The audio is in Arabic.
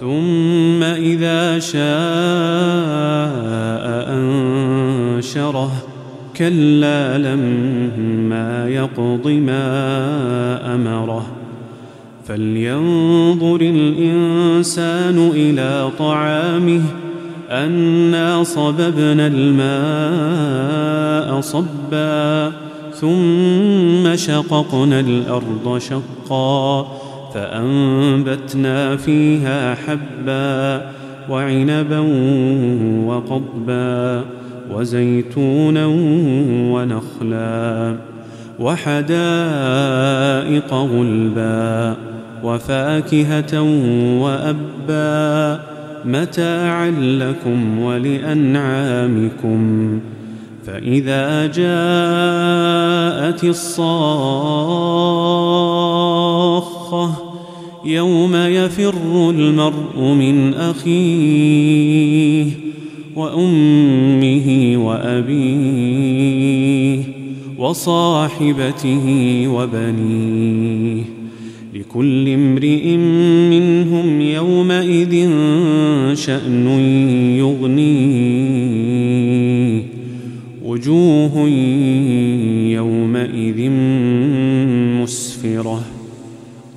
ثم إذا شاء أنشره. كلا لما يقض ما أمره. فلينظر الإنسان إلى طعامه. أنا صببنا الماء صبا. ثم شققنا الأرض شقا. فأنبتنا فيها حبا وعنبا وقضبا وزيتونا ونخلا وحدائق غلبا وفاكهة وأبا متاعا لكم ولأنعامكم فإذا جاءت الصاخة يوم يفر المرء من أخيه وأمه وأبيه وصاحبته وبنيه لكل امرئ منهم يومئذ شأن يغنيه وجوه يومئذ مسفرة